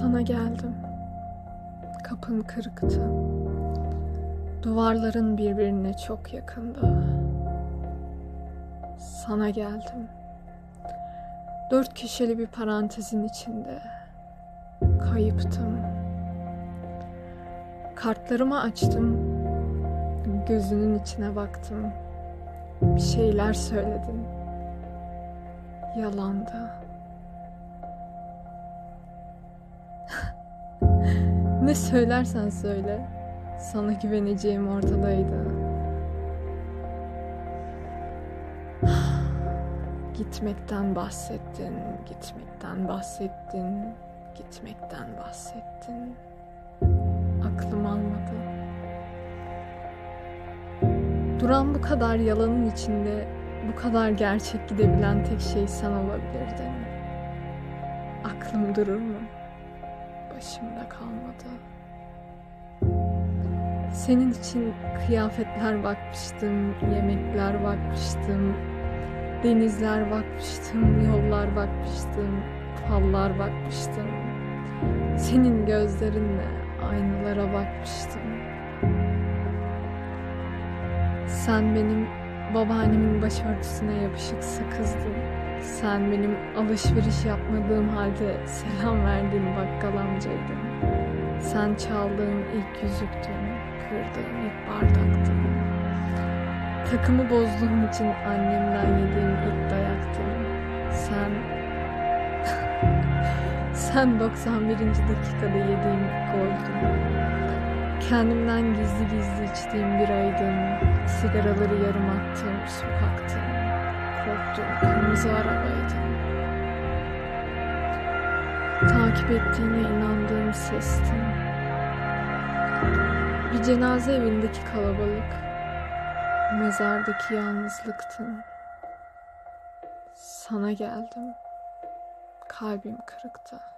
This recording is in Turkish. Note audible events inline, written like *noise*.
Sana geldim. Kapın kırıktı. Duvarların birbirine çok yakındı. Sana geldim. Dört kişili bir parantezin içinde. Kayıptım. Kartlarımı açtım. Gözünün içine baktım. Bir şeyler söyledin. Yalandı. Ne söylersen söyle. Sana güveneceğim ortadaydı. *sighs* Gitmekten bahsettin, gitmekten bahsettin, gitmekten bahsettin. Aklım almadı. Duran bu kadar yalanın içinde, bu kadar gerçek gidebilen tek şey sen olabilirdin. Aklım durur mu? Başımda kalmadı. Senin için kıyafetler bakmıştım, yemekler bakmıştım, denizler bakmıştım, yollar bakmıştım, fallar bakmıştım. Senin gözlerinle aynalara bakmıştım. Sen benim babaannemin başörtüsüne yapışık sakızdın. Sen benim alışveriş yapmadığım halde selam verdiğim bakkal amcaydın. Sen çaldığım ilk yüzüktün, kırdığım ilk bardaktın. Takımı bozduğum için annemden yediğim ilk dayaktın. Sen... *laughs* Sen 91. dakikada yediğim ilk goldün. Kendimden gizli gizli içtiğim bir aydın. Sigaraları yarım attığım sokaktın. Korktuğum kırmızı arabaydın. Takip ettiğine inandığım sestin. Bir cenaze evindeki kalabalık. Mezardaki yalnızlıktın. Sana geldim. Kalbim kırıktı.